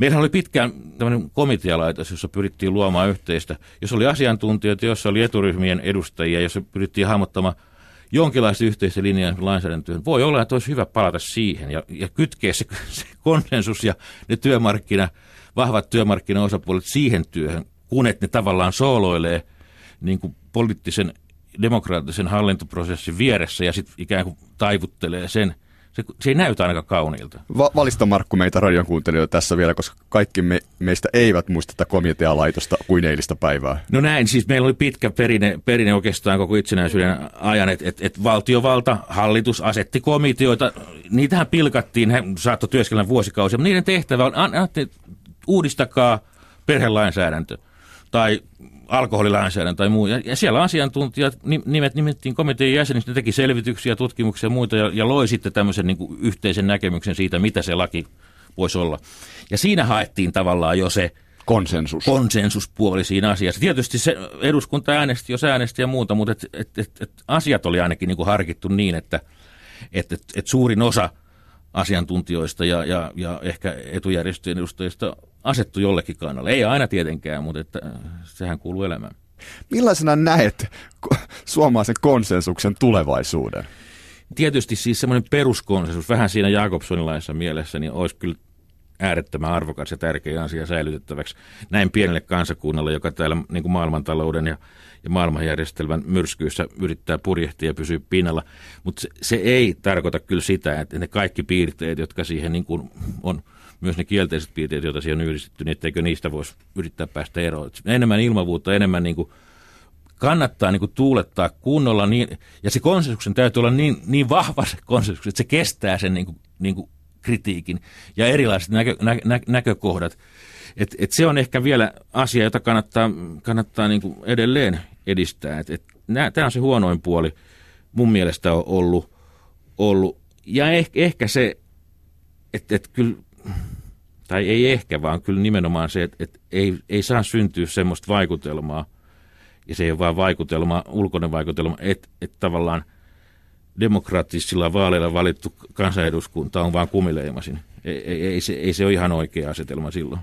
Meillä oli pitkään tämmöinen komitealaitos, jossa pyrittiin luomaan yhteistä, jos oli asiantuntijoita, jossa oli eturyhmien edustajia, jossa pyrittiin hahmottamaan jonkinlaista yhteistä linjaa lainsäädäntöön. Voi olla, että olisi hyvä palata siihen ja, ja kytkeä se, se konsensus ja ne työmarkkina, vahvat työmarkkinaosapuolet siihen työhön, kun et ne tavallaan sooloilee niin kuin poliittisen demokraattisen hallintoprosessin vieressä ja sitten ikään kuin taivuttelee sen. Se, se ei näytä ainakaan kauniilta. Va- valista Markku meitä radion kuuntelijoita tässä vielä, koska kaikki me, meistä eivät muista tätä komitealaitosta kuin eilistä päivää. No näin, siis meillä oli pitkä perinne, perinne oikeastaan koko itsenäisyyden ajan, että et, et valtiovalta, hallitus asetti komiteoita, niitähän pilkattiin, he saattoi työskennellä vuosikausia, mutta niiden tehtävä on, an, an, uudistakaa perhelainsäädäntö tai alkoholilainsäädäntö tai muu. Ja, ja siellä asiantuntijat nimet nimettiin komitean jäsenistä, ne teki selvityksiä, tutkimuksia ja muita ja, ja loi sitten tämmöisen niin kuin yhteisen näkemyksen siitä, mitä se laki voisi olla. Ja siinä haettiin tavallaan jo se konsensus. konsensuspuoli siinä asiassa. Tietysti se eduskunta äänesti, jos äänesti ja muuta, mutta et, et, et, et asiat oli ainakin niin kuin harkittu niin, että et, et, et suurin osa asiantuntijoista ja, ja, ja ehkä etujärjestöjen edustajista asettu jollekin kannalle. Ei aina tietenkään, mutta että, äh, sehän kuuluu elämään. Millaisena näet suomalaisen konsensuksen tulevaisuuden? Tietysti siis semmoinen peruskonsensus, vähän siinä Jakobsonilaisessa mielessä, niin olisi kyllä äärettömän arvokas ja tärkeä asia säilytettäväksi näin pienelle kansakunnalle, joka täällä niin kuin maailmantalouden ja, ja maailmanjärjestelmän myrskyissä yrittää purjehtia ja pysyä pinnalla. Mutta se, se ei tarkoita kyllä sitä, että ne kaikki piirteet, jotka siihen niin kuin on, myös ne kielteiset piirteet, joita siihen on yhdistetty, niin etteikö niistä voisi yrittää päästä eroon. Enemmän ilmavuutta, enemmän niin kuin kannattaa niin kuin tuulettaa kunnolla, niin, ja se konsensuksen täytyy olla niin, niin vahva se konsensus, että se kestää sen niin kuin, niin kuin kritiikin ja erilaiset näkö, nä, nä, näkökohdat. Et, et se on ehkä vielä asia, jota kannattaa, kannattaa niin kuin edelleen edistää. Et, et Tämä on se huonoin puoli mun mielestä on ollut. ollut. Ja ehkä, ehkä se, että et kyllä, tai ei ehkä, vaan kyllä nimenomaan se, että et ei, ei saa syntyä semmoista vaikutelmaa, ja se ei ole vain vaikutelma, ulkoinen vaikutelma, että et tavallaan – demokraattisilla vaaleilla valittu kansaneduskunta on vain kumileimasin. Ei, ei, ei, se, ei se ole ihan oikea asetelma silloin.